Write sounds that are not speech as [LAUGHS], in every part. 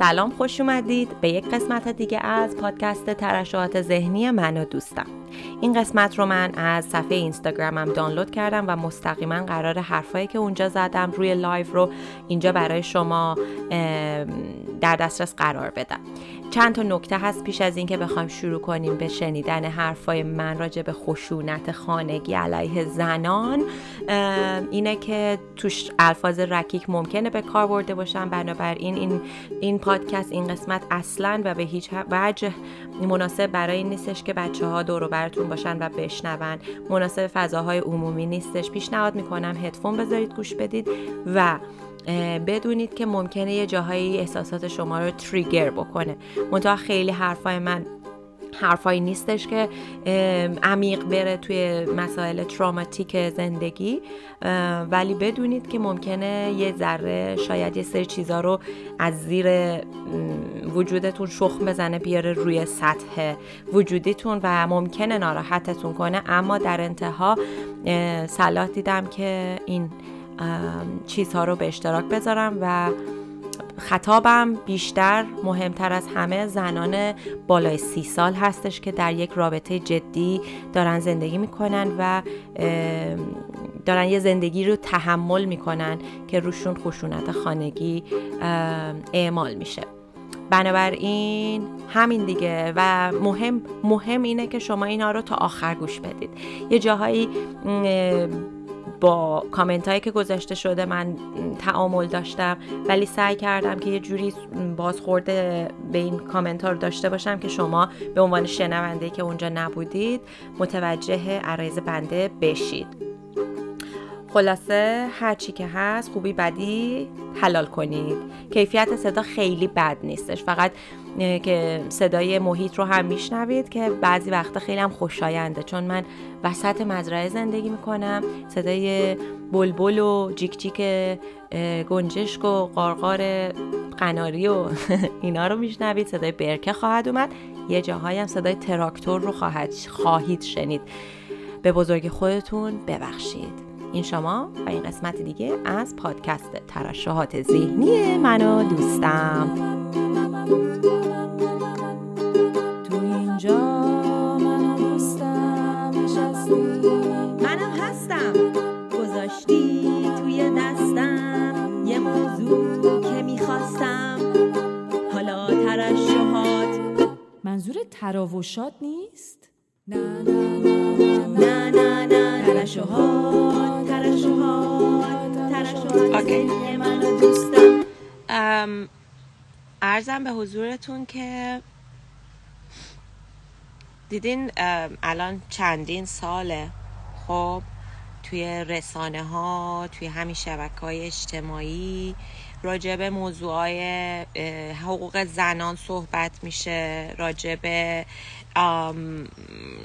سلام خوش اومدید. به یک قسمت دیگه از پادکست ترشحات ذهنی من و دوستم. این قسمت رو من از صفحه اینستاگرامم دانلود کردم و مستقیما قراره حرفایی که اونجا زدم روی لایو رو اینجا برای شما در دسترس قرار بدم. چند تا نکته هست پیش از اینکه بخوایم شروع کنیم به شنیدن حرفای من راجع به خشونت خانگی علیه زنان. اینه که توش الفاظ رکیک ممکنه به کار برده باشن. بنابراین این این پادکست این قسمت اصلا و به هیچ وجه مناسب برای این نیستش که بچه ها دور براتون باشن و بشنون. مناسب فضاهای عمومی نیستش. پیشنهاد می‌کنم هدفون بذارید گوش بدید و بدونید که ممکنه یه جاهایی احساسات شما رو تریگر بکنه. منتها خیلی حرفای من حرفایی نیستش که عمیق بره توی مسائل تراماتیک زندگی. ولی بدونید که ممکنه یه ذره شاید یه سری چیزا رو از زیر وجودتون شخم بزنه بیاره روی سطح وجودیتون و ممکنه ناراحتتون کنه. اما در انتها صلاح دیدم که این چیزها رو به اشتراک بذارم و خطابم بیشتر مهمتر از همه زنان بالای سی سال هستش که در یک رابطه جدی دارن زندگی می‌کنن و دارن یه زندگی رو تحمل می‌کنن که روشون خشونت خانگی اعمال میشه. بنابراین همین دیگه و مهم مهم اینه که شما اینا رو تا آخر گوش بدید. یه جاهایی با کامنت هایی که گذاشته شده من تعامل داشتم ولی سعی کردم که یه جوری بازخورده به این کامنت ها رو داشته باشم که شما به عنوان شنونده که اونجا نبودید متوجه عرایز بنده بشید. خلاصه هرچی که هست خوبی بدی حلال کنید. کیفیت صدا خیلی بد نیستش. فقط که صدای محیط رو هم میشنوید که بعضی وقتا خیلی هم خوشاینده. چون من وسط مزرعه زندگی می‌کنم. صدای بلبل و جیک جیک گنجشک و قارقار قناری و [LAUGHS] اینا رو میشنوید. صدای برکه خواهد اومد. یه جاهایی هم صدای تراکتور رو خواهد خواهید شنید. به بزرگ خودتون ببخشید. این شما و این قسمت دیگه از پادکست ترشحات ذهنی من و دوستم. تو اینجا من منم هستم. گذاشتی توی دستم یه موضوع که می‌خواستم. حالا ترشحات. منظور تراوشات نیست؟ نه نه. ارزم به حضورتون که دیدین الان چندین ساله. خب توی رسانه ها توی همین شبکه های اجتماعی راجع به موضوع حقوق زنان صحبت میشه راجع به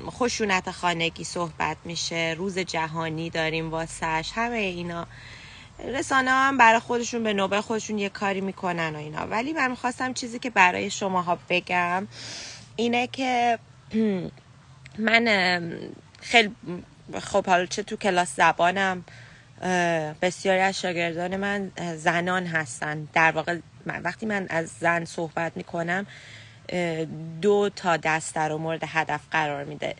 خشونت خانگی صحبت میشه روز جهانی داریم واسش همه اینا. رسانه هم برای خودشون به نوبه خودشون یه کاری می‌کنن و اینا. ولی من می‌خواستم چیزی که برای شماها بگم اینه که [CLEARS THROAT] من خیلی خب حالا چه تو کلاس زبانم بسیاری از شاگردان من زنان هستن. در واقع وقتی من از زن صحبت می‌کنم دو تا دسته رو مورد هدف قرار میده.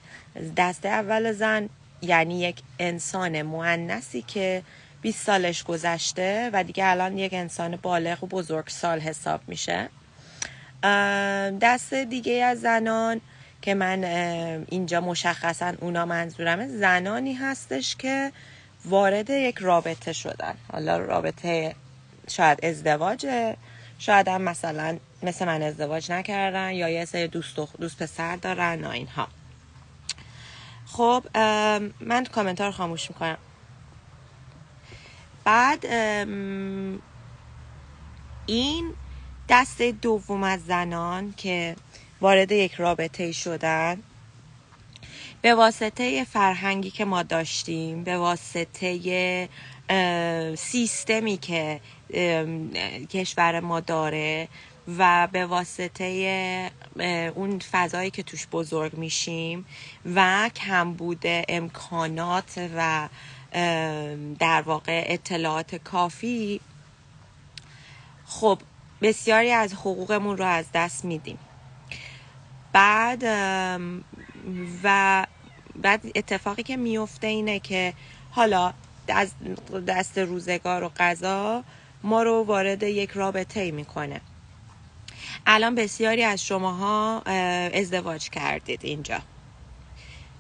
دسته اول زن یعنی یک انسان معنسی که 20 سالش گذشته و دیگه الان یک انسان بالغ و بزرگ سال حساب میشه. دسته دیگه از زنان که من اینجا مشخصا اونا منظورم. زنانی هستش که وارد یک رابطه شدن. حالا رابطه شاید ازدواج شاید هم مثلا مثل من ازدواج نکردن یا یه سری دوست, دوست پسر دارن و اینها. خب من کامنتار خاموش می‌کنم. بعد این دسته دوم از زنان که وارد یک رابطه شدن به واسطه فرهنگی که ما داشتیم به واسطه سیستمی که کشور ما داره و به واسطه اون فضایی که توش بزرگ میشیم و کمبود امکانات و در واقع اطلاعات کافی. خب بسیاری از حقوقمون رو از دست میدیم. بعد و بعد اتفاقی که میفته اینه که حالا از دست روزگار و قضا ما رو وارد یک رابطه ای می‌کنه. الان بسیاری از شماها ازدواج کردید اینجا.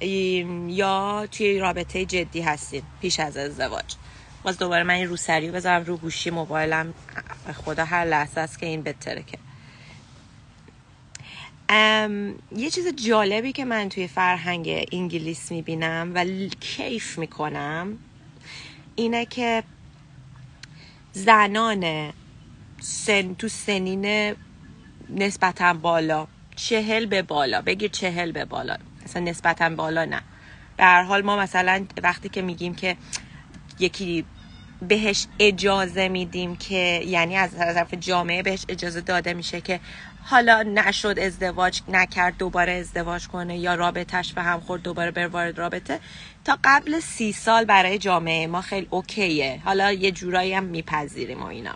یا توی رابطه جدی هستید پیش از ازدواج. باز دوباره من این روسری بذارم رو گوشی موبایلم. خدا هر لحظه است که این بترکه یه چیز جالبی که من توی فرهنگ انگلیس می‌بینم و کیف می‌کنم اینه که زنان سن تو سنین نسبتا بالا چهل به بالا بگیر چهل به بالا. مثلا نسبتا بالا نه. به هر حال ما مثلا وقتی که میگیم که یکی بهش اجازه میدیم که یعنی از طرف جامعه بهش اجازه داده میشه که حالا نشد ازدواج نکرد دوباره ازدواج کنه یا رابطهش به هم خورد دوباره بر وارد رابطه تا قبل سی سال برای جامعه ما خیلی اوکیه. حالا یه جورایی هم میپذیریم و اینا.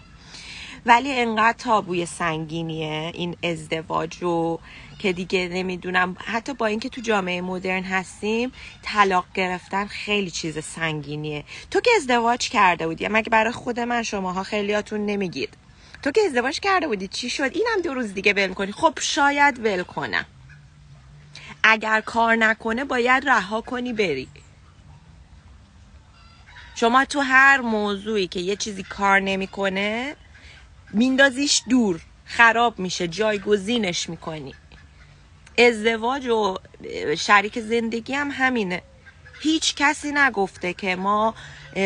ولی انقدر تابوی سنگینیه این ازدواج رو که دیگه نمی‌دونم. حتی با اینکه تو جامعه مدرن هستیم طلاق گرفتن خیلی چیز سنگینیه. تو که ازدواج کرده بودی؟ مگه برای خود من شماها خیلیاتون نمیگید؟ تو که ازدواج کرده بودی؟ چی شد؟ اینم دو روز دیگه ول کنی. خب شاید ول کنم. اگر کار نکنه باید رها کنی بری. شما تو هر موضوعی که یه چیزی کار نمی‌کنه میندازیش دور. خراب میشه. جایگزینش می‌کنی. ازدواج و شریک زندگی هم همینه. هیچ کسی نگفته که ما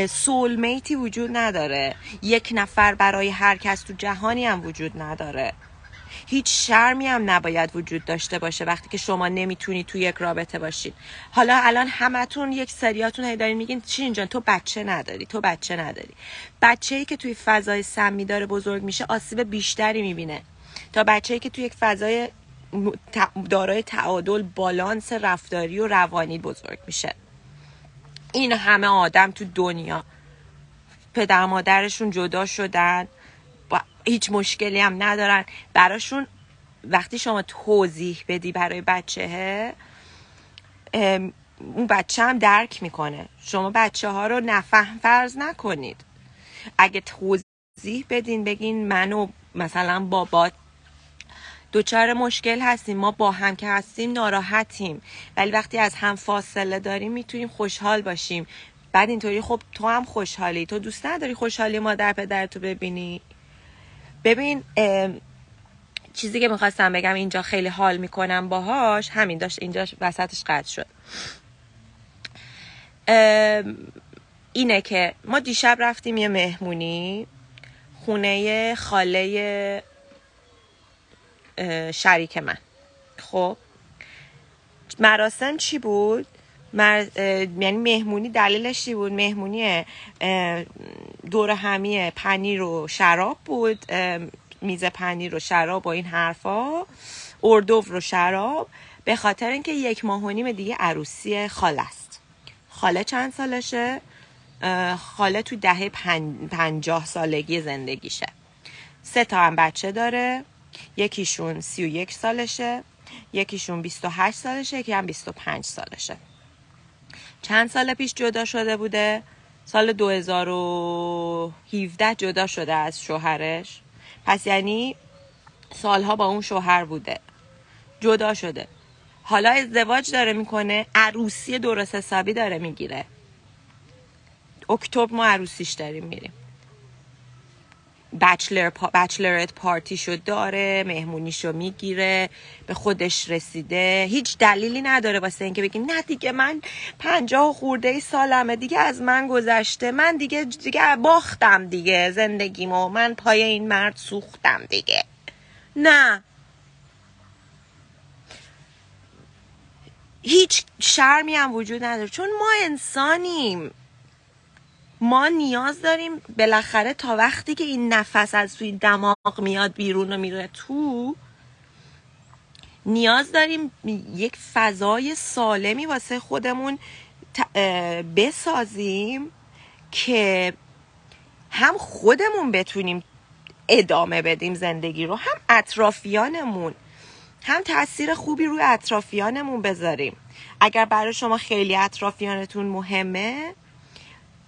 سولمیتی وجود نداره. یک نفر برای هر کس تو جهانی هم وجود نداره. هیچ شرمی هم نباید وجود داشته باشه وقتی که شما نمی‌تونی تو یک رابطه باشید حالا الان همتون یک سریاتون هی دارین میگین چی اینجا تو بچه نداری تو بچه نداری. بچه ای که توی فضای سمی داره بزرگ میشه آسیب بیشتری می‌بینه. تا بچه ای که توی یک فضای دارای تعادل بالانس رفتاری و روانی بزرگ میشه. این همه آدم تو دنیا. پدر مادرشون جدا شدن. هیچ مشکلی هم ندارن. براشون وقتی شما توضیح بدی برای بچه اون بچه هم درک می‌کنه. شما بچه ها رو نفهم فرض نکنید. اگه توضیح بدین بگین منو مثلا بابا دوچار مشکل هستیم. ما با هم که هستیم ناراحتیم. ولی وقتی از هم فاصله داریم می‌تونیم خوشحال باشیم. بعد اینطوری خب تو هم خوشحالی. تو دوست نداری خوشحالی مادر پدرتو ببینی؟ ببین چیزی که می‌خواستم بگم اینجا خیلی حال می‌کنم باهاش. همین داشت اینجا وسطش قطع شد. اینه که ما دیشب رفتیم یه مهمونی خونه خاله شریک من. خب؟ مراسم چی بود؟ مر... یعنی مهمونی دلیلش چی بود؟ مهمونی دور همی پنیر و شراب بود میز پنیر و شراب و این حرفا اردو و شراب به خاطر اینکه یک ماه و نیم دیگه عروسی خاله است. خاله چند سالشه؟ خاله تو دهه پنجاه سالگی زندگیشه. سه تا هم بچه داره. یکیشون سی و یک سالشه یکیشون 28 سالشه یکی هم 25 سالشه. چند سال پیش جدا شده بوده؟ سال 2017 جدا شده از شوهرش. پس یعنی سالها با اون شوهر بوده. جدا شده. حالا ازدواج داره می‌کنه عروسی درست حسابی داره می‌گیره. اکتبر ما عروسیش داریم میریم. بچلر پا... بچلرت پارتیشو داره مهمونیشو می‌گیره به خودش رسیده. هیچ دلیلی نداره واسه اینکه بگیم نه دیگه من پنجاه خورده سالمه دیگه از من گذشته. من دیگه دیگه باختم دیگه زندگیمو. من پای این مرد سوختم دیگه. نه. هیچ شرمی هم وجود نداره. چون ما انسانیم. ما نیاز داریم بالاخره تا وقتی که این نفس از توی دماغ میاد بیرون و میره تو نیاز داریم یک فضای سالمی واسه خودمون بسازیم که هم خودمون بتونیم ادامه بدیم زندگی رو هم اطرافیانمون هم تاثیر خوبی روی اطرافیانمون بذاریم. اگر برای شما خیلی اطرافیانتون مهمه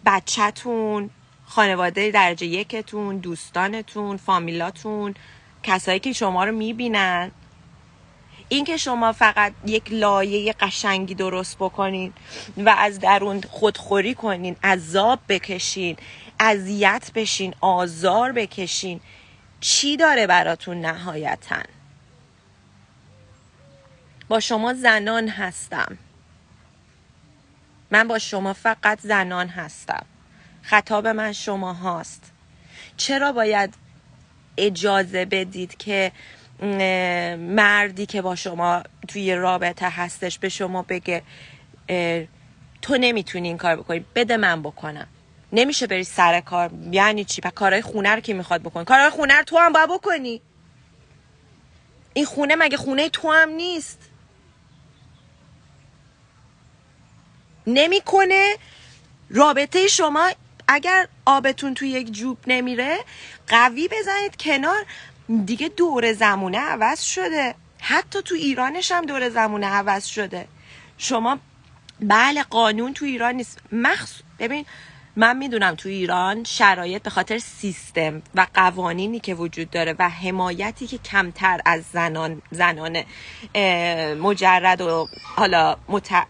بچهتون خانواده درجه یکتون دوستانتون فامیلاتون کسایی که شما رو می‌بینن. اینکه شما فقط یک لایه قشنگی درست بکنین و از درون خودخوری کنین عذاب بکشین اذیت بشین آزار بکشین چی داره براتون نهایتا؟ با شما زنان هستم. من با شما فقط زنان هستم. خطاب من شما هاست. چرا باید اجازه بدید که مردی که با شما توی رابطه هستش به شما بگه تو نمی‌تونی این کار بکنی بده من بکنم. نمیشه بری سر کار یعنی چی؟ پس کارهای خونه رو که می‌خواد بکنی. کارهای خونه رو تو هم باید بکنی. این خونه مگه خونه تو هم نیست؟ نمی‌کنه. رابطه شما اگر آبتون توی یک جوب نمیره قوی بزنید کنار. دیگه دور زمونه عوض شده. حتی تو ایرانش هم دور زمونه عوض شده. شما بله قانون تو ایران نیست. مخص... ببین من می‌دونم تو ایران شرایط به خاطر سیستم و قوانینی که وجود داره و حمایتی که کمتر از زنان زنان مجرد و حالا مت...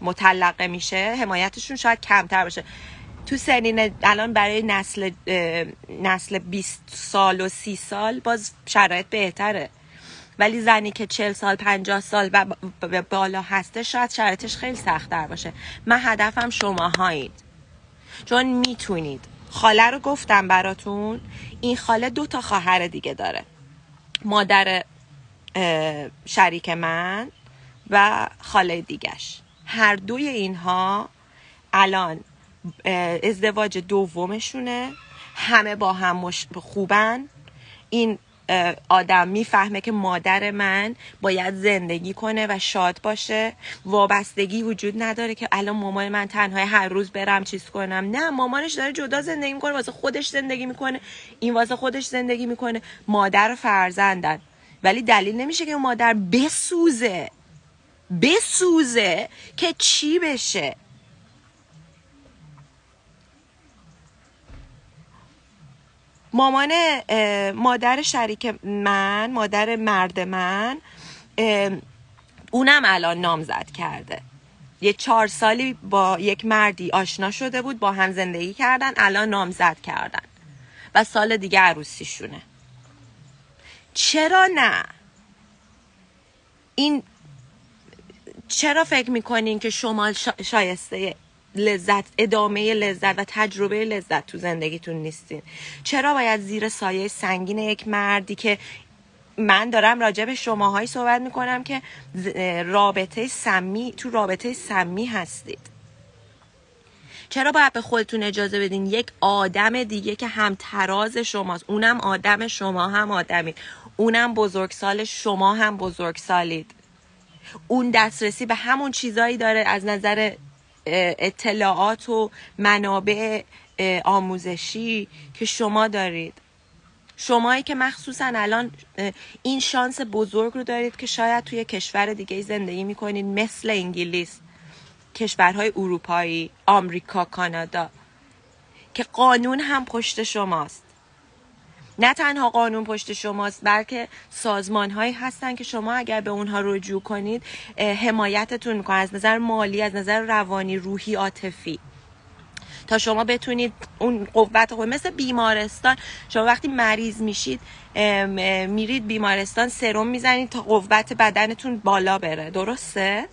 مطلقه میشه حمایتشون شاید کمتر باشه. تو سنین الان برای نسل نسل 20 سال و 30 سال باز شرایط بهتره. ولی زنی که 40 سال 50 سال و بالا هسته شاید شرایطش خیلی سختتر باشه. من هدفم شما هایید چون می‌تونید. خاله رو گفتم براتون این خاله دو تا خواهر دیگه داره. مادر شریک من و خاله دیگش هر دوی اینها الان ازدواج دومشونه همه با هم خوبن. این آدم می‌فهمه که مادر من باید زندگی کنه و شاد باشه. وابستگی وجود نداره که الان مامان من تنهای هر روز برم چیز کنم. نه مامانش داره جدا زندگی می‌کنه واسه خودش زندگی می‌کنه. این واسه خودش زندگی می‌کنه. مادر و فرزندن. ولی دلیل نمیشه که مادر بسوزه. بسوزه که چی بشه. مامان مادر شریک من مادر مرد من اونم الان نامزد کرده. یه چهار سالی با یک مردی آشنا شده بود با هم زندگی کردن الان نامزد کردن. و سال دیگه عروسیشونه. چرا نه؟ این چرا فکر می‌کنین که شما شایسته لذت ادامه لذت و تجربه لذت تو زندگیتون نیستین؟ چرا باید زیر سایه سنگین یک مردی که من دارم راجع به شماهایی صحبت می‌کنم که رابطه سمی تو رابطه سمی هستید. چرا باید به خودتون اجازه بدین یک آدم دیگه که هم تراز شماست؟ اونم آدم شما هم آدمید اونم بزرگسال شما هم بزرگسالید. اون دسترسی به همون چیزایی داره از نظر اطلاعات و منابع آموزشی که شما دارید. شمایی که مخصوصا الان این شانس بزرگ رو دارید که شاید توی کشور دیگه زندگی می‌کنید مثل انگلیس کشورهای اروپایی آمریکا کانادا که قانون هم پشت شماست. نه تنها قانون پشت شماست بلکه سازمان هایی هستن که شما اگر به اونها رجوع کنید حمایتتون می‌کنن از نظر مالی از نظر روانی روحی عاطفی. تا شما بتونید اون قوت خود مثل بیمارستان شما وقتی مریض میشید میرید بیمارستان سرم می‌زنید تا قوت بدنتون بالا بره. درسته؟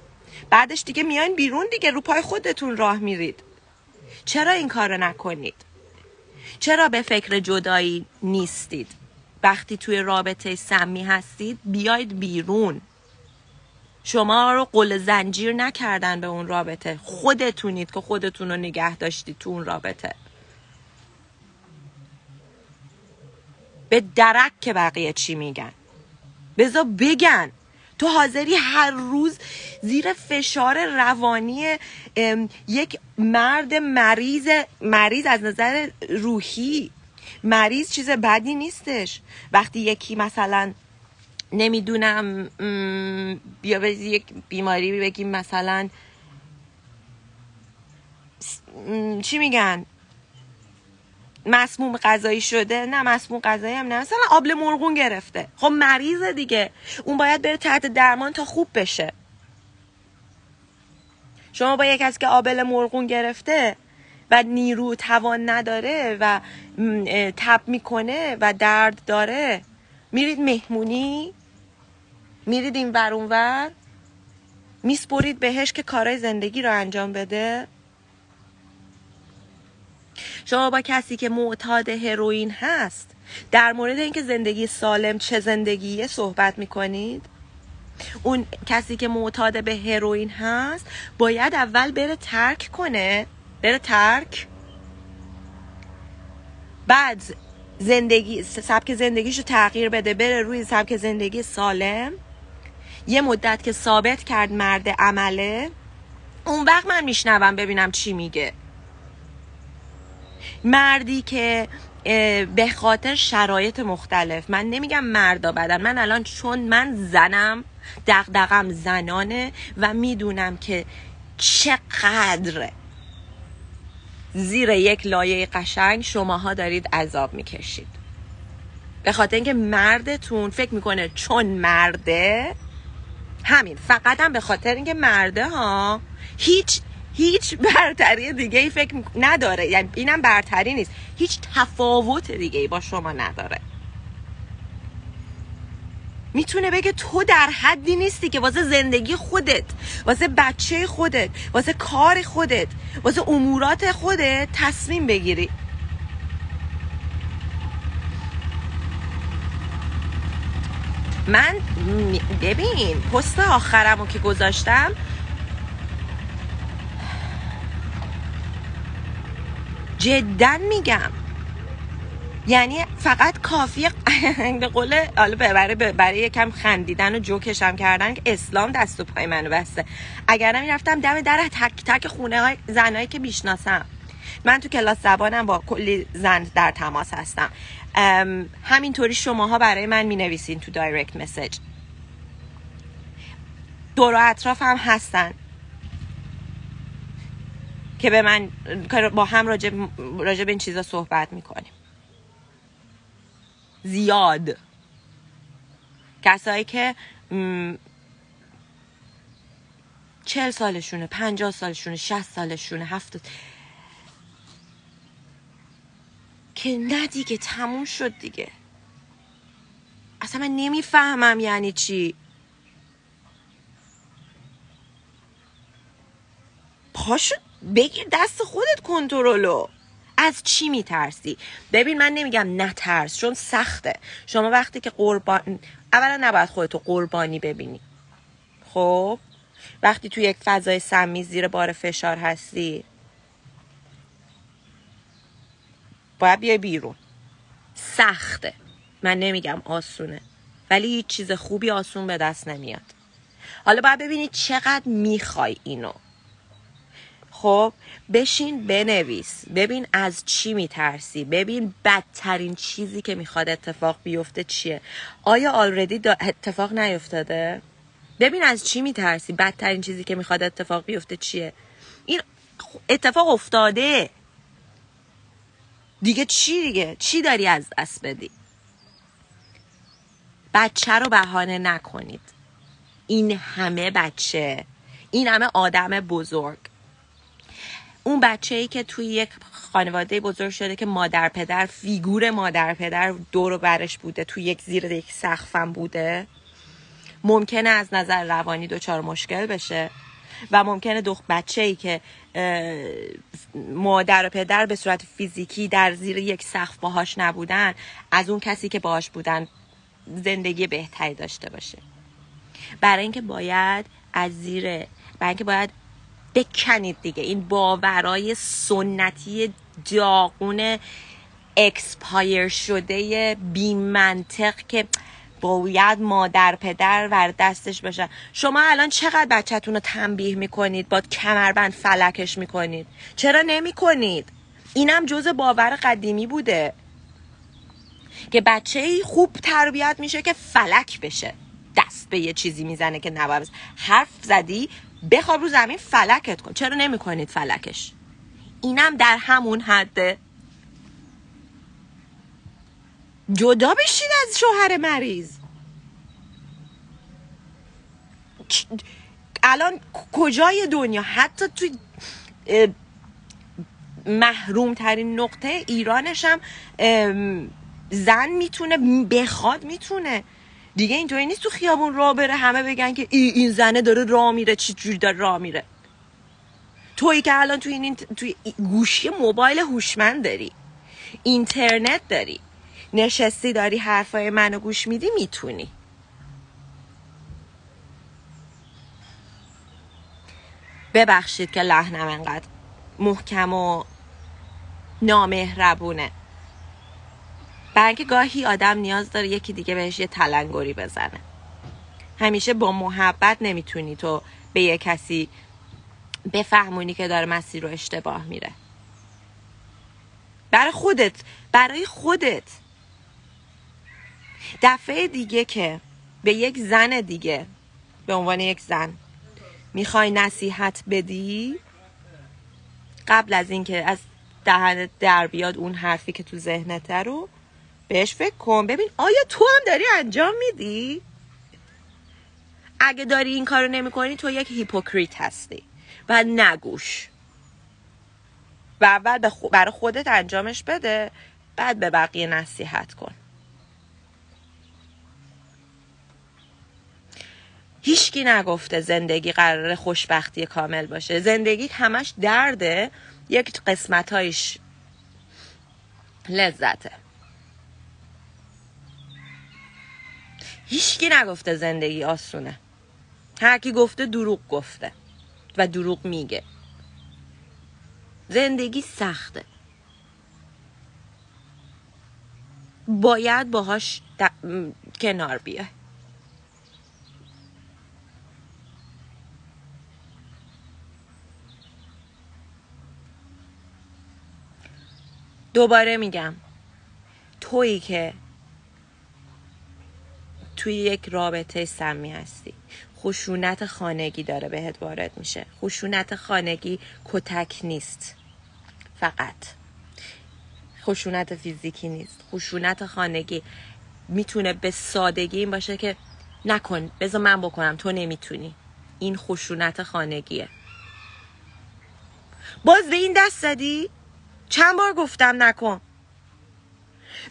بعدش دیگه میاین بیرون دیگه رو پای خودتون راه میرید. چرا این کارو نکنید؟ چرا به فکر جدایی نیستید؟ وقتی توی رابطه سمی هستید بیاید بیرون. شما رو قل زنجیر نکردن به اون رابطه. خودتونید که خودتون رو نگه داشتید تو اون رابطه. به درک که بقیه چی میگن. بذار بگن. تو حاضری هر روز زیر فشار روانی یک مرد مریض مریض از نظر روحی. مریض چیز بدی نیستش. وقتی یکی مثلا نمی‌دونم بیا به یک بیماری بگیم مثلا چی میگن؟ مسموم غذایی شده نه مسموم غذایی هم نه. مثلا آبل مرغون گرفته. خب مریض دیگه. اون باید بره تحت درمان تا خوب بشه. شما با یک کسی که آبل مرغون گرفته و نیرو توان نداره و تب می‌کنه و درد داره میرید مهمونی میرید این ور اون ور میسپرید بهش که کارای زندگی رو انجام بده. شما با کسی که معتاد هروئین هست در مورد اینکه زندگی سالم چه زندگیه صحبت می‌کنید؟ اون کسی که معتاد به هروئین هست باید اول بره ترک کنه. بره ترک. بعد زندگی سبک زندگیشو تغییر بده بره روی سبک زندگی سالم. یه مدت که ثابت کرد مرد عمله. اون وقت من میشنوم ببینم چی میگه. مردی که به خاطر شرایط مختلف من نمیگم مردا بدن من الان چون من زنم دقدقم زنانه و می‌دونم که چقدر زیر یک لایه قشنگ شماها دارید عذاب می‌کشید. به خاطر اینکه مردتون فکر می‌کنه چون مرده همین فقط هم به خاطر اینکه مرده ها هیچ هیچ برتری دیگه ای فکر نداره. یعنی اینم برتری نیست. هیچ تفاوت دیگه ای با شما نداره. می‌تونه بگه تو در حدی نیستی که واسه زندگی خودت واسه بچه خودت واسه کار خودت واسه امورات خودت تصمیم بگیری. من ببین پست آخرمو که گذاشتم جدا میگم. یعنی فقط کافی به قول حالا برای برای یکم خندیدن و جوکشم کردن که اسلام دست و پای منو بسته. اگر می‌رفتم دم در تک تک خونه های زنایی که می‌شناسم. من تو کلاس زبانم با کلی زن در تماس هستم. همینطوری شماها برای من می نویسین تو دایرکت مسیج دور و اطراف هم هستن. که به من با هم راجع, راجع به این چیزا صحبت می‌کنیم. زیاد. کسایی که چل سالشونه پنجاه سالشونه شست سالشونه هفتاد که نه دیگه تموم شد دیگه. اصلا من نمی‌فهمم یعنی چی. پاشو بگیر دست خودت کنترلو. از چی میترسی؟ ببین من نمیگم نترس چون سخته. شما وقتی که قربان اولا نباید خودتو قربانی ببینی. خب؟ وقتی تو یک فضای سمی زیر بار فشار هستی باید بیای بیرون. سخته. من نمیگم آسونه. ولی هیچ چیز خوبی آسون به دست نمیاد. حالا باید ببینید چقدر می‌خوای اینو. خب بشین بنویس. ببین از چی میترسی. ببین بدترین چیزی که می‌خواد اتفاق بیفته چیه. آیا آلردی اتفاق نیفتاده؟ ببین از چی میترسی. بدترین چیزی که می‌خواد اتفاق بیفته چیه. این اتفاق افتاده. دیگه چی دیگه؟ چی داری از دست بدی؟ بچه رو بهانه نکنید. این همه بچه. این همه آدم بزرگ. اون بچه ای که توی یک خانواده بزرگ شده که مادر پدر فیگور مادر پدر دور و برش بوده توی یک زیر یک سقفم بوده ممکنه از نظر روانی دچار مشکل بشه و ممکنه دو بچه ای که مادر و پدر به صورت فیزیکی در زیر یک سقف باهاش نبودن از اون کسی که باهاش بودن زندگی بهتری داشته باشه. برای اینکه باید از زیر برای اینکه باید بکنید دیگه. این باورای سنتی داغون expire شده بی منطق که باید مادر پدر ور دستش باشه. شما الان چقدر بچهتون رو تنبیه می‌کنید؟ با کمربند فلکش می‌کنید. چرا نمی‌کنید؟ اینم جز باور قدیمی بوده. که بچه خوب تربیت میشه که فلک بشه. دست به یه چیزی می‌زنه که نباید حرف زدی بخواب رو زمین فلکت کن. چرا نمی‌کنید فلکش؟ اینم در همون حده جدا بشید از شوهر مریض. الان کجای دنیا؟ حتی توی محروم ترین نقطه ایرانش هم زن می‌تونه بخواد می‌تونه. دیگه اینطوری نیست تو خیابون راه بره همه بگن که ای این زنه داره راه میره چی جوری داره راه میره. تویی که الان توی این توی گوشی موبایل هوشمند داری اینترنت داری نشستی داری حرفای منو گوش میدی می‌تونی. ببخشید که لحنم انقدر محکم و نامهربونه. برای گاهی آدم نیاز داره یکی دیگه بهش یه تلنگری بزنه. همیشه با محبت نمی‌تونی تو به یه کسی بفهمونی که داره مسیر رو اشتباه میره. برای خودت برای خودت. دفعه دیگه که به یک زن دیگه به عنوان یک زن می‌خوای نصیحت بدی قبل از اینکه از دهنت در بیاد اون حرفی که تو ذهنته رو بهش فکر کن. ببین آیا تو هم داری انجام میدی؟ اگه داری این کارو نمی کنی تو یک هیپوکریت هستی. و نگوش و اول برای خودت انجامش بده بعد به بقیه نصیحت کن. هیچکی نگفته زندگی قرار خوشبختی کامل باشه. زندگی همش درده یک قسمتهایش لذته. هیچکی نگفته زندگی آسونه. هر کی گفته دروغ گفته و دروغ میگه. زندگی سخته. باید باهاش کنار بیای. دوباره میگم تویی که توی یک رابطه سمی هستی. خشونت خانگی داره بهت وارد میشه. خشونت خانگی کتک نیست. فقط. خشونت فیزیکی نیست. خشونت خانگی می‌تونه به سادگی این باشه که نکن بذار من بکنم تو نمی‌تونی. این خشونت خانگیه. باز به این دست زدی؟ چند بار گفتم نکن.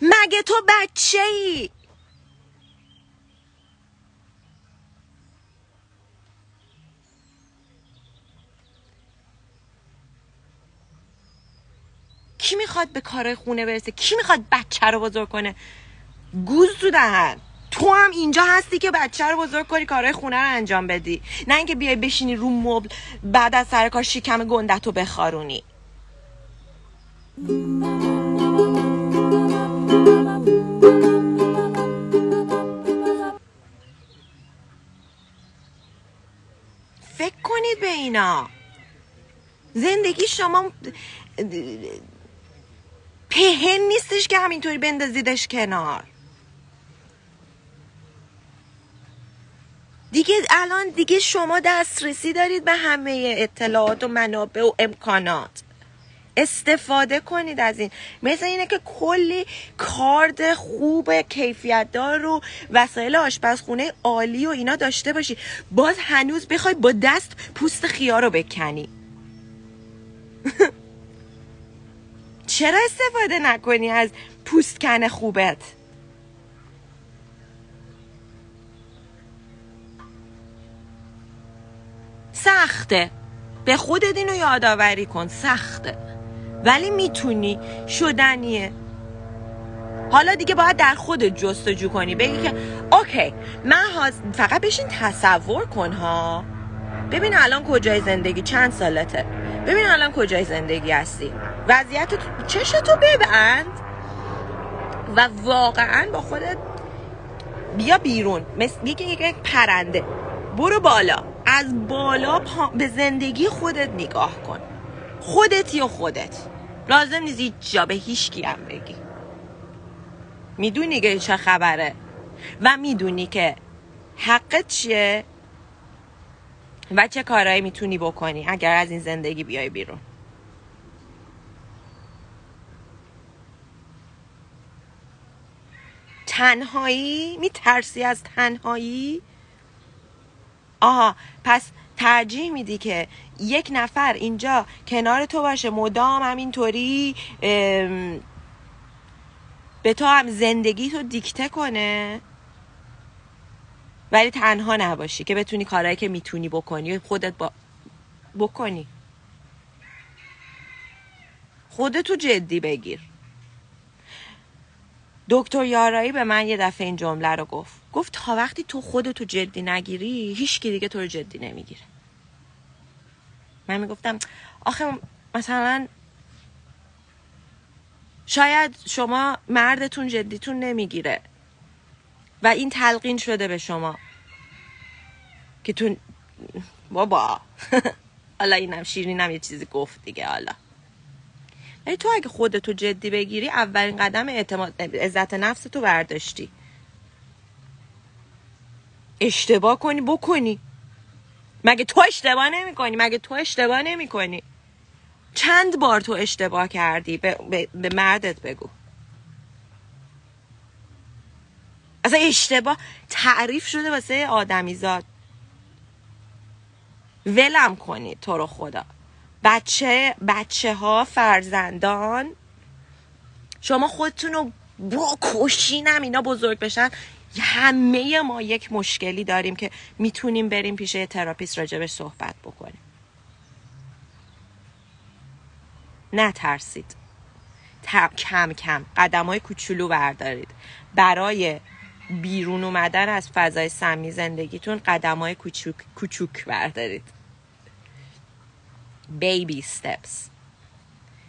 مگه تو بچه ای کی می‌خواد به کار خونه برسه؟ کی می‌خواد بچه رو بزرگ کنه؟ گوز تو دهن. تو هم اینجا هستی که بچه رو بزرگ کنی کارهای خونه رو انجام بدی. نه اینکه بیای بشینی رو مبل بعد از سر کار شکم گندت رو بخارونی. فکر کنید به اینا. زندگی شما پهن نیستش که همینطوری بندازیدش کنار. دیگه الان دیگه شما دسترسی دارید به همه اطلاعات و منابع و امکانات. استفاده کنید از این. مثل اینه که کلی کارد خوب کیفیت دار و وسایل آشپزخونه عالی و اینا داشته باشی. باز هنوز بخوای با دست پوست خیار رو بکنی. [LAUGHS] چرا استفاده نکنی از پوستکن خوبت؟ سخته. به خودت اینو یادآوری کن سخته. ولی می‌تونی. شدنیه. حالا دیگه باید در خود جستجو کنی. بگی که اوکی من فقط بشین تصور کن ها. ببین الان کجای زندگی چند سالته. ببین الان کجای زندگی هستی وضعیت چشتو ببند و واقعا با خودت بیا بیرون. مثل یک پرنده. برو بالا. از بالا به زندگی خودت نگاه کن. خودت یا خودت. لازم نیست هیچ جا به هیچ هم بگی. می‌دونی که چه خبره؟ و می‌دونی که حقت چیه؟ و چه کارهایی می‌تونی بکنی اگر از این زندگی بیای بیرون؟ تنهایی؟ میترسی از تنهایی؟ آها پس ترجیح میدی که یک نفر اینجا کنار تو باشه مدام همینطوری به تو هم زندگی تو دیکته کنه؟ ولی تنها نباشی که بتونی کارهایی که می‌تونی بکنی خودت با... بکنی. خودتو جدی بگیر. دکتر یارایی به من یه دفعه این جمله رو گفت. گفت تا وقتی تو خودتو جدی نگیری هیچ کی دیگه تو رو جدی نمی‌گیره. من می‌گفتم آخه مثلا شاید شما مردتون جدیتون نمی‌گیره. و این تلقین شده به شما. که تو بابا. [LAUGHS] حالا اینم شیرینم یه چیزی گفت دیگه حالا. ولی تو اگه خودتو جدی بگیری اولین قدم اعتماد عزت نفس تو برداشتی. اشتباه کنی بکنی. مگه تو اشتباه نمی کنی مگه تو اشتباه نمی کنی چند بار تو اشتباه کردی؟ به, به, به مردت بگو. اصلا اشتباه تعریف شده واسه آدمیزاد. ولم کنید تو رو خدا. بچه بچه ها فرزندان شما خودتون رو بکشینم اینا بزرگ بشن. همه ما یک مشکلی داریم که می‌تونیم بریم پیش یه تراپیست راجبش صحبت بکنیم. نترسید. کم کم. قدم های کوچولو بردارید. برای بیرون اومدن از فضای سمی زندگیتون قدم های کوچوک, کوچوک بردارید. بیبی steps.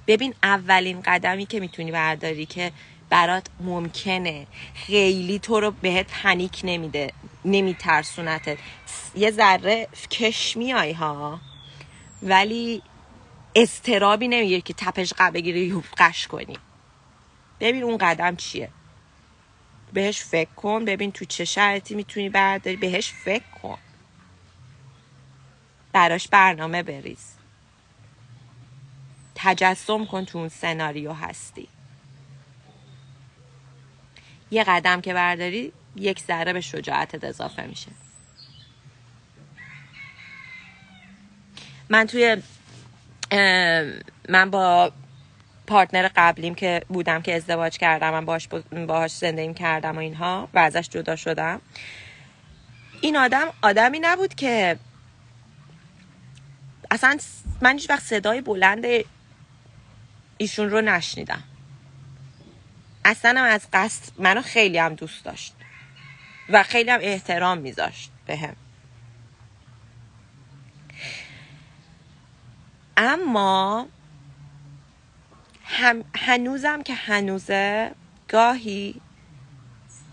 ببین اولین قدمی که می‌تونی برداری که برات ممکنه خیلی تو رو بهت پنیک نمیده نمیترسونتت. یه ذره کش میای ها ولی استرابی نمی‌گیره که تپش بگیری قش کنی. ببین اون قدم چیه. بهش فکر کن. ببین تو چه شرطی می‌تونی برداری. بهش فکر کن. براش برنامه بریز. تجسم کن تو اون سناریو هستی. یه قدم که برداری یک ذره به شجاعتت اضافه میشه. من توی من با پارتنر قبلیم که بودم که ازدواج کردم من باهاش باهاش زندگی کردم و اینها و ازش جدا شدم این آدم آدمی نبود که اصلا من هیچ وقت صدای بلند ایشون رو نشنیدم اصلا از قصد منو خیلی هم دوست داشت و خیلی هم احترام میذاشت به هم. اما هم هنوزم که هنوزه گاهی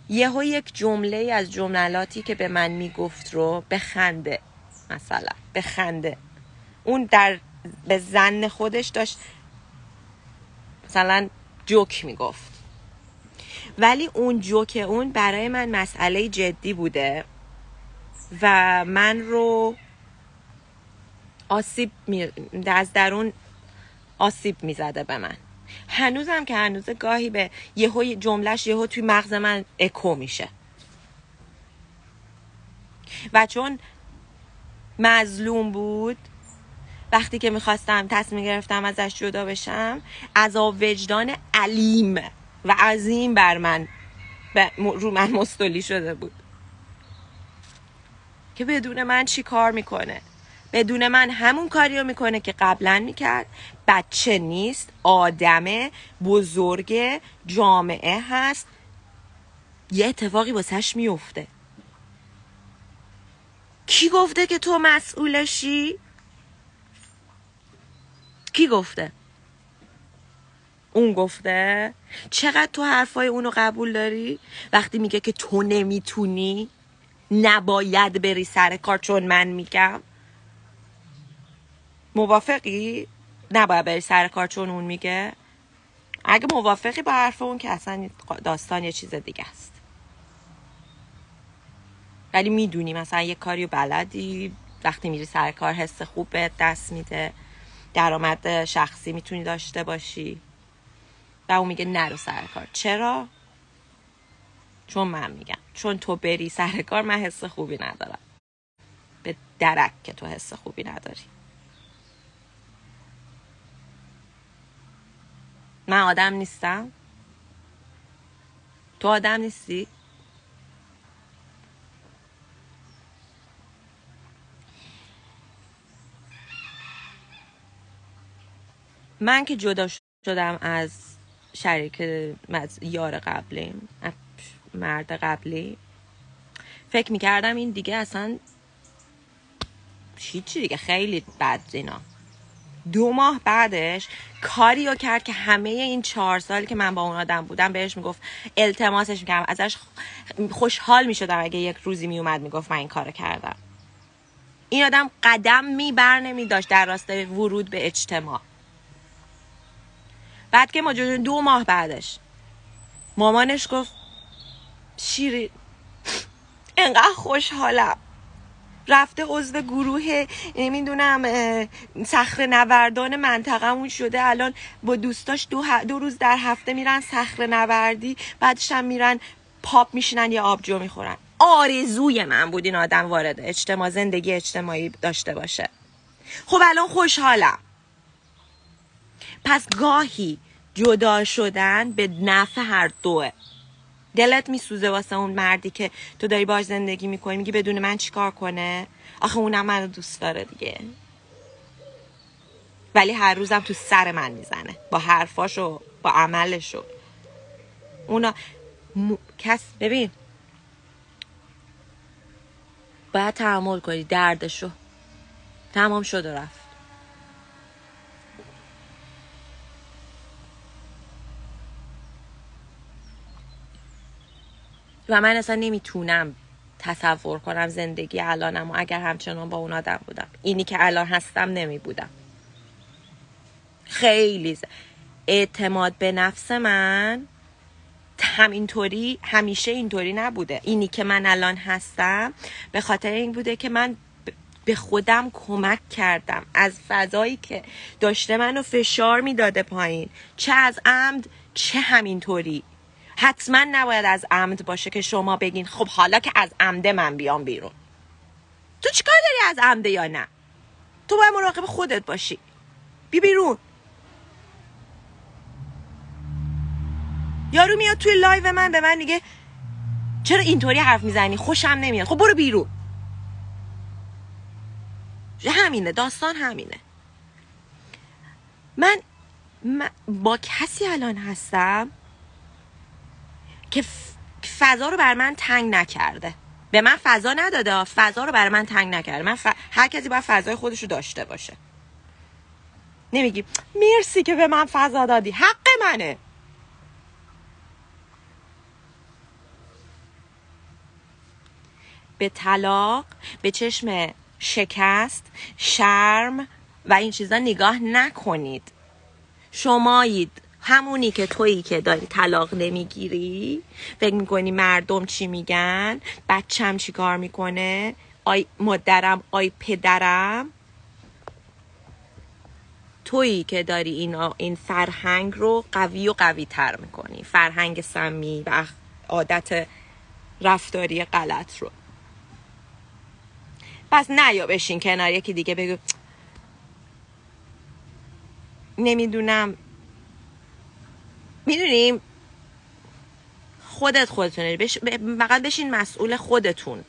یهو یک جمله از جملاتی که به من می‌گفت رو بخنده مثلا بخنده. اون در به زن خودش داشت مثلا جوک می‌گفت. ولی اون جوک اون برای من مسئله جدی بوده و من رو آسیب می... از درون آسیب می‌زده به من. هنوزم که هنوز گاهی به یهو جملهش یهو توی مغز من اکو میشه. و چون مظلوم بود وقتی که می‌خواستم تصمیم گرفتم ازش جدا بشم از وجدان علیم و عظیم بر من رو من مستولی شده بود. که بدون من چی کار می‌کنه؟ بدون من همون کاری رو می‌کنه که قبلا می‌کرد. بچه نیست آدم بزرگ جامعه هست. یه اتفاقی واسهش میفته. کی گفته که تو مسئولشی؟ کی گفته؟ اون گفته. چقدر تو حرفای اونو قبول داری؟ وقتی میگه که تو نمی‌تونی نباید بری سر کار چون من میگم. موافقی؟ نباید بری سر کار چون اون میگه؟ اگه موافقی با حرف اون که اصلا داستان یه چیز دیگه است. ولی می‌دونی مثلا یه کاری بلدی وقتی میری سر کار حس خوب به دست میده درآمد شخصی می‌تونی داشته باشی. و اون میگه نرو سر کار. چرا؟ چون من میگم. چون تو بری سر کار من حس خوبی ندارم. به درک که تو حس خوبی نداری. من آدم نیستم. تو آدم نیستی؟ من که جدا شدم از شریک یار قبلیم مرد قبلی. فکر می‌کردم این دیگه اصلا هیچی دیگه؟ خیلی بد اینا. دو ماه بعدش کاری رو کرد که همه این چهار سالی که من با اون آدم بودم بهش می‌گفت التماسش می‌کردم. ازش خوشحال می‌شدم اگه یک روزی میومد می‌گفت من این کار کردم. این آدم قدم می بر نمی داشت در راستای ورود به اجتماع. بعد که ما دو ماه بعدش مامانش گفت شیرین انقدر خوشحالم. رفته عضو گروه نمی‌دونم صخره نوردان منطقهمون شده. الان با دوستاش دو, دو روز در هفته میرن صخره نوردی بعدش هم میرن پاپ میشینن یا آبجو می‌خورن. آرزوی من بود این آدم وارد اجتماع زندگی اجتماعی داشته باشه. خب الان خوشحالم. پس گاهی جدا شدن به نفع هر دوه. دلت میسوزه واسه اون مردی که تو داری باش زندگی می‌کنی میگی بدون من چیکار کنه؟ آخه اونم منو دوست داره دیگه. ولی هر روزم تو سر من می‌زنه با حرفاشو با عملشو. اونا م... کس ببین. باید تحمل کنی دردشو. تمام شد و رفت. و من اصلا نمی‌تونم تصور کنم زندگی الانم و اگر همچنان با اون آدم بودم. اینی که الان هستم نمی بودم خیلی اعتماد به نفس من همینطوری همیشه اینطوری نبوده. اینی که من الان هستم به خاطر این بوده که من به خودم کمک کردم. از فضایی که داشته منو فشار می‌داده پایین. چه از عمد چه همینطوری. حتما نباید از عمد باشه که شما بگین خب حالا که از عمده من بیام بیرون. تو چیکار داری از عمده یا نه؟ تو باید مراقب خودت باشی. بی بیرون. یارو میاد توی لایو من به من میگه چرا اینطوری حرف می‌زنی؟ خوشم نمیاد. خب برو بیرون. همینه داستان همینه. من با کسی الان هستم که فضا رو بر من تنگ نکرده. به من فضا نداده فضا رو بر من تنگ نکرده. من هر کسی باید فضای خودش رو داشته باشه. نمیگی مرسی که به من فضا دادی. حق منه. به طلاق به چشم شکست شرم و این چیزا نگاه نکنید. شمایید. همونی که تویی که داری طلاق نمی‌گیری. فکر می‌کنی مردم چی میگن؟ بچم چی کار می‌کنه؟ آی مادرم آی پدرم؟ تویی که داری این, این فرهنگ رو قوی و قوی تر می‌کنی. فرهنگ سمی و عادت رفتاری غلط رو. پس نیا بشین کنار یکی دیگه بگو. نمی‌دونم. می‌دونیم خودت خودتونه. بش... فقط بشین مسئول خودتون.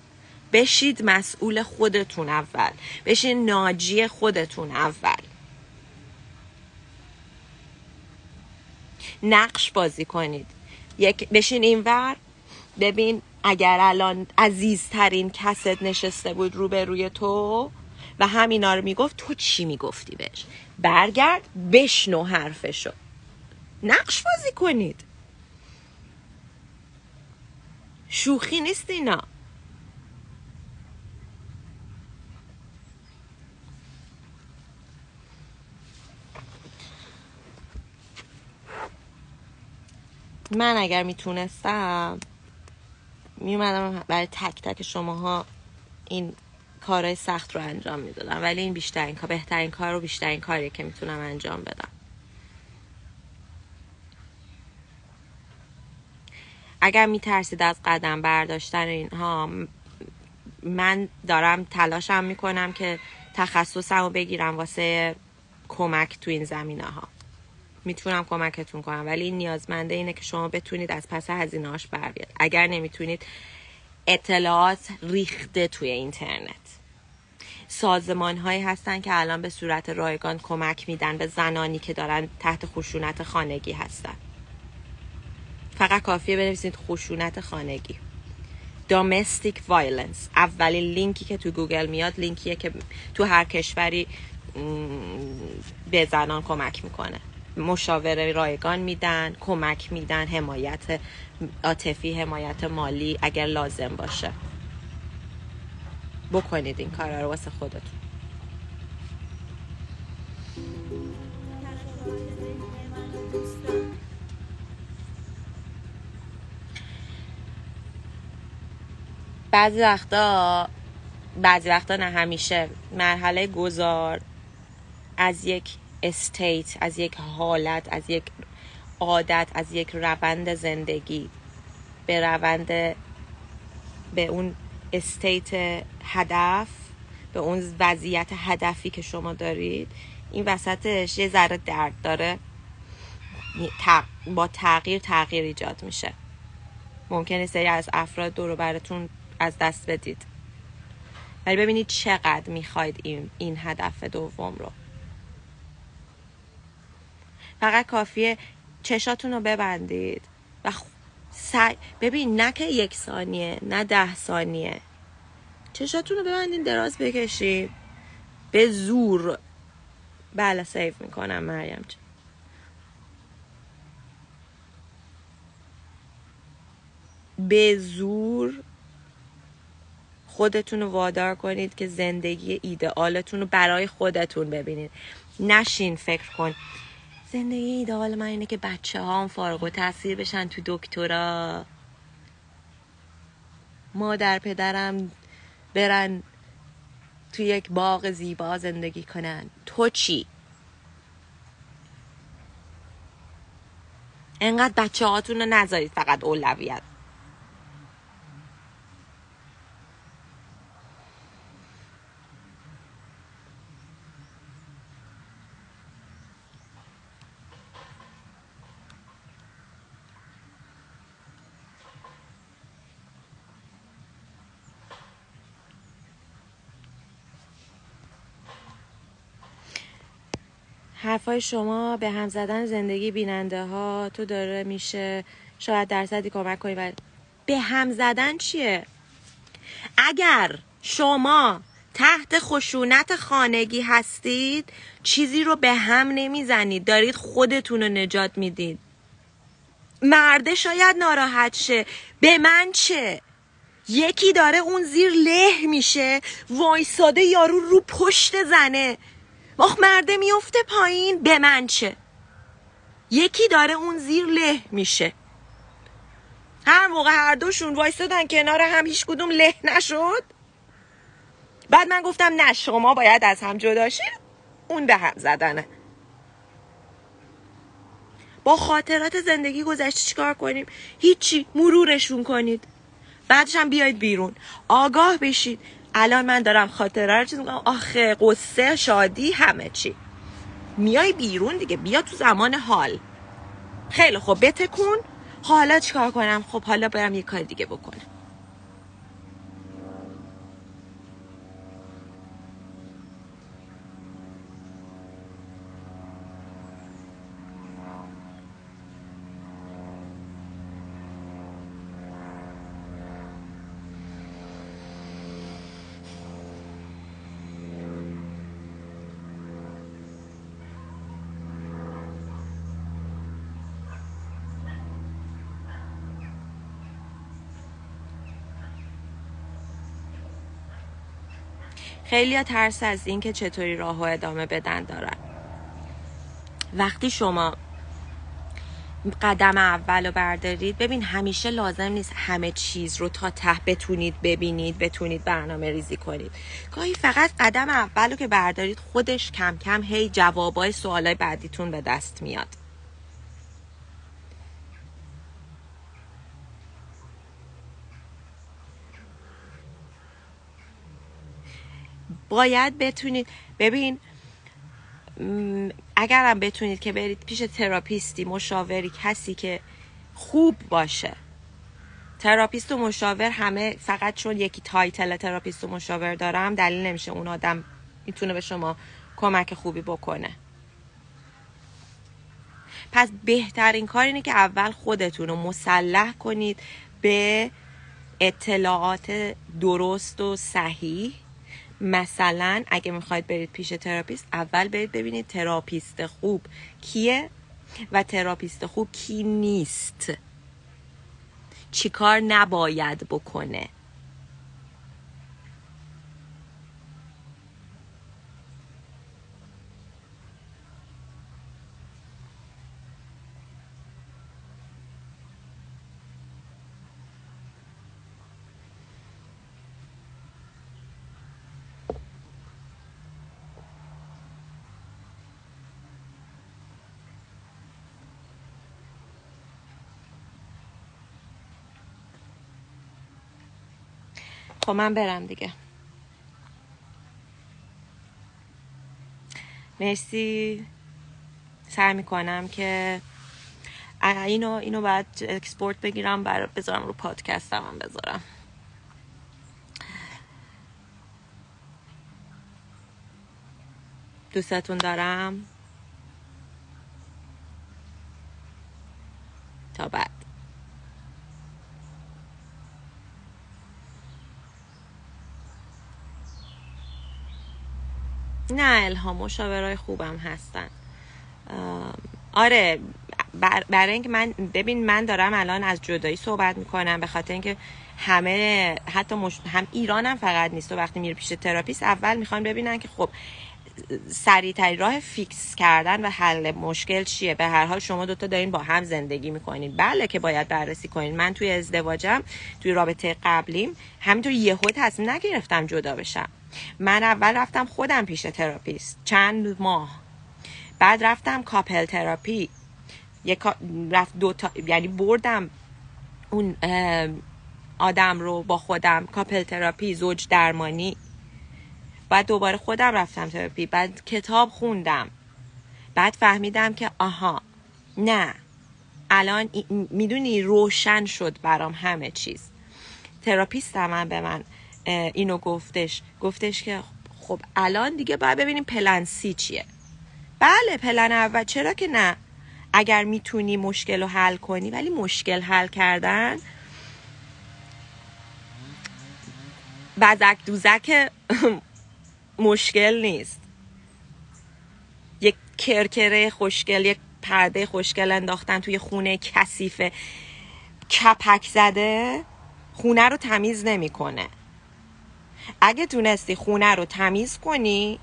بشید مسئول خودتون اول. بشین ناجی خودتون اول. نقش بازی کنید. یک بشین اینور ببین اگر الان عزیزترین کست نشسته بود روبروی تو و همینا رو می‌گفت تو چی می‌گفتی بهش؟ برگرد بشنو حرفشو. نقش بازی کنید. شوخی نیست اینا. من اگر می‌تونستم میومدم برای تک تک شماها این کارهای سخت رو انجام می‌دادم. ولی این بیشترین کار بهترین کار رو بیشترین کاریه که می‌تونم انجام بدم. اگر میترسید از قدم برداشتن اینها من دارم تلاشم می‌کنم که تخصصم رو بگیرم واسه کمک تو این زمینه ها می‌تونم کمکتون کنم ولی این نیازمنده اینه که شما بتونید از پس هزینهاش بر بیاد اگر نمی‌تونید اطلاعات ریخته توی اینترنت. سازمان هایی هستن که الان به صورت رایگان کمک میدن به زنانی که دارن تحت خشونت خانگی هستن. فقط کافیه بنویسید خشونت خانگی. Domestic violence. اولین لینکی که تو گوگل میاد لینکیه که تو هر کشوری به زنان کمک می‌کنه. مشاوره رایگان میدن کمک میدن حمایت عاطفی حمایت مالی اگر لازم باشه. بکنید این کار رو واسه خودتون. بعضی وقتا بعضی وقتا نه همیشه مرحله گذار از یک استیت از یک حالت از یک عادت از یک روند زندگی به روند به اون استیت هدف به اون وضعیت هدفی که شما دارید. این وسطش یه ذره درد داره. با تغییر تغییر ایجاد میشه. ممکنه سری از افراد دور براتون از دست بدید. ولی ببینید چقدر می‌خواید این, این هدف دوم رو. فقط کافیه چشاتون رو ببندید و ببین نه که یک ثانیه نه ده ثانیه. چشاتون رو ببندین دراز بکشید به زور. بله سیف می‌کنم مریم چه به زور خودتون رو وادار کنید که زندگی ایدئالتون رو برای خودتون ببینید. نشین فکر کن. زندگی ایدئال من اینه که بچه هم فارغ و تاثیر بشن تو دکترا. مادر پدرم برن تو یک باغ زیبا زندگی کنن. تو چی؟ انقدر بچه هاتون رو نذارید فقط اولویت. حرفای شما به هم زدن زندگی بیننده ها تو داره میشه شاید درصدی کمک کنی و به هم زدن چیه؟ اگر شما تحت خشونت خانگی هستید چیزی رو به هم نمی‌زنید. دارید خودتون رو نجات می‌دید. مرده شاید ناراحت شه. به من چه؟ یکی داره اون زیر له میشه وایساده یارو رو پشت زنه. آخ مرده میفته پایین. به من چه؟ یکی داره اون زیر له میشه. هر موقع هر دوشون وایستادن کنار هم هیچ کدوم له نشد. بعد من گفتم نه شما باید از هم جدا اون به هم زدنه. با خاطرات زندگی گذشته چیکار کنیم؟ هیچی. مرورشون کنید. بعدش هم بیاید بیرون. آگاه بشید. الان من دارم خاطره رو چیز می‌کنم. آخه قصه شادی همه چی. میای بیرون دیگه. بیا تو زمان حال. خیلی خب بتکون. حالا چیکار کنم؟ خب حالا برم یه کار دیگه بکنم. خیلی ترس از این که چطوری راه و ادامه بدن دارن. وقتی شما قدم اول رو بردارید ببین همیشه لازم نیست همه چیز رو تا ته بتونید ببینید بتونید برنامه ریزی کنید. گاهی فقط قدم اول رو که بردارید خودش کم کم هی جوابای سوالای بعدیتون به دست میاد. باید بتونید ببین اگرم بتونید که برید پیش تراپیستی مشاوری کسی که خوب باشه. تراپیست و مشاور همه فقط چون یکی title تراپیست و مشاور دارم دلیل نمیشه اون آدم می‌تونه به شما کمک خوبی بکنه. پس بهترین کار اینه که اول خودتون رو مسلح کنید به اطلاعات درست و صحیح. مثلا اگه می‌خواید برید پیش تراپیست اول برید ببینید تراپیست خوب کیه و تراپیست خوب کی نیست. چیکار نباید بکنه. خب من برم دیگه. مرسی. سعی می‌کنم که اینو اینو باید اکسپورت بگیرم بر بذارم رو پادکستم هم بذارم. دوستتون دارم تا بعد نه الهام مشاورای خوبم هستن. آره برای اینکه من ببین من دارم الان از جدایی صحبت می‌کنم به خاطر اینکه همه حتی مش... هم ایرانم فقط نیست و وقتی میره پیش تراپیست اول می‌خوان ببینن که خب سریعترین راه fix کردن و حل مشکل چیه؟ به هر حال شما دوتا دارین با هم زندگی می‌کنید بله که باید بررسی کنید من توی ازدواجم توی رابطه قبلیم همینطور یهو تصمیم نگرفتم جدا بشم. من اول رفتم خودم پیش تراپیست. چند ماه. بعد رفتم couple therapy. یک رفت دو تا یعنی بردم اون آدم رو با خودم. couple therapy زوج درمانی. بعد دوباره خودم رفتم تراپی. بعد کتاب خوندم. بعد فهمیدم که آها نه. الان می‌دونی روشن شد برام همه چیز. تراپیستم من به من اینو گفتش. گفتش که خب الان دیگه باید ببینیم پلن سی چیه. بله پلن اول. چرا که نه؟ اگر می‌تونی مشکل رو حل کنی ولی مشکل حل کردن. بزک دوزک [LAUGHS] مشکل نیست. یک کرکره خوشگل یک پرده خوشگل انداختن توی خونه کثیف کپک زده خونه رو تمیز نمی‌کنه. اگه تونستی خونه رو تمیز کنی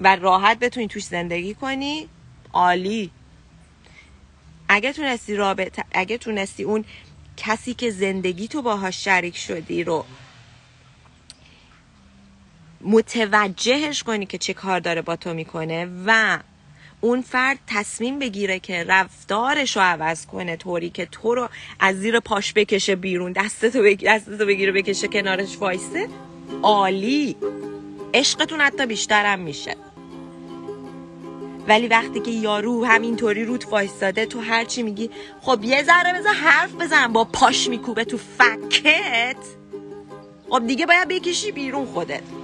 و راحت بتونی توش زندگی کنی عالی. اگه تونستی رابطه اگه تونستی اون کسی که زندگی تو باهاش شریک شدی رو متوجهش کنی که چه کار داره با تو می‌کنه و اون فرد تصمیم بگیره که رفتارش رو عوض کنه طوری که تو رو از زیر پاش بکشه بیرون دستتو, بگ... دستتو بگیره بکشه کنارش وایسه. عالی. عشقتون حتی بیشترم میشه. ولی وقتی که یارو همینطوری روت وایستاده تو هرچی میگی خب یه ذره بزن حرف بزن با پاش میکوبه تو فکت. خب دیگه باید بکشی بیرون خودت.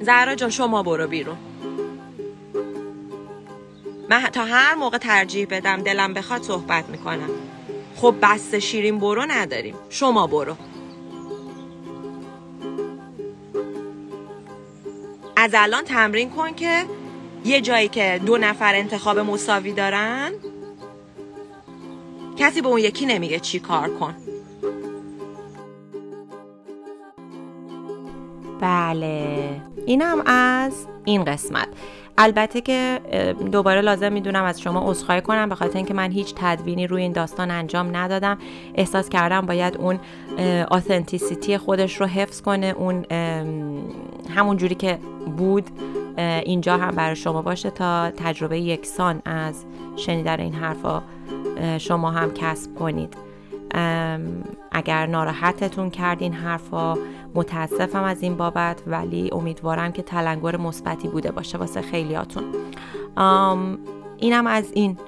زهرا جان شما برو بیرون. من تا هر موقع ترجیح بدم دلم بخواد صحبت می‌کنم. خب بست شیرین برو نداریم. شما برو. از الان تمرین کن که یه جایی که دو نفر انتخاب مساوی دارن کسی به اون یکی نمیگه چی کار کن. بله. اینم از این قسمت. البته که دوباره لازم می‌دونم از شما عذرخواهی کنم به خاطر اینکه من هیچ تدوینی روی این داستان انجام ندادم. احساس کردم باید اون آثنتیسیتی خودش رو حفظ کنه اون همون جوری که بود اینجا هم برای شما باشه تا تجربه یکسان از شنیدن این حرفا شما هم کسب کنید. اگر ناراحتتون کرد این حرفا متاسفم از این بابت ولی امیدوارم که تلنگر مثبتی بوده باشه واسه خیلیاتون. اینم از این.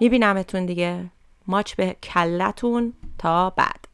میبینمتون دیگه. ماچ به کلتون. تا بعد.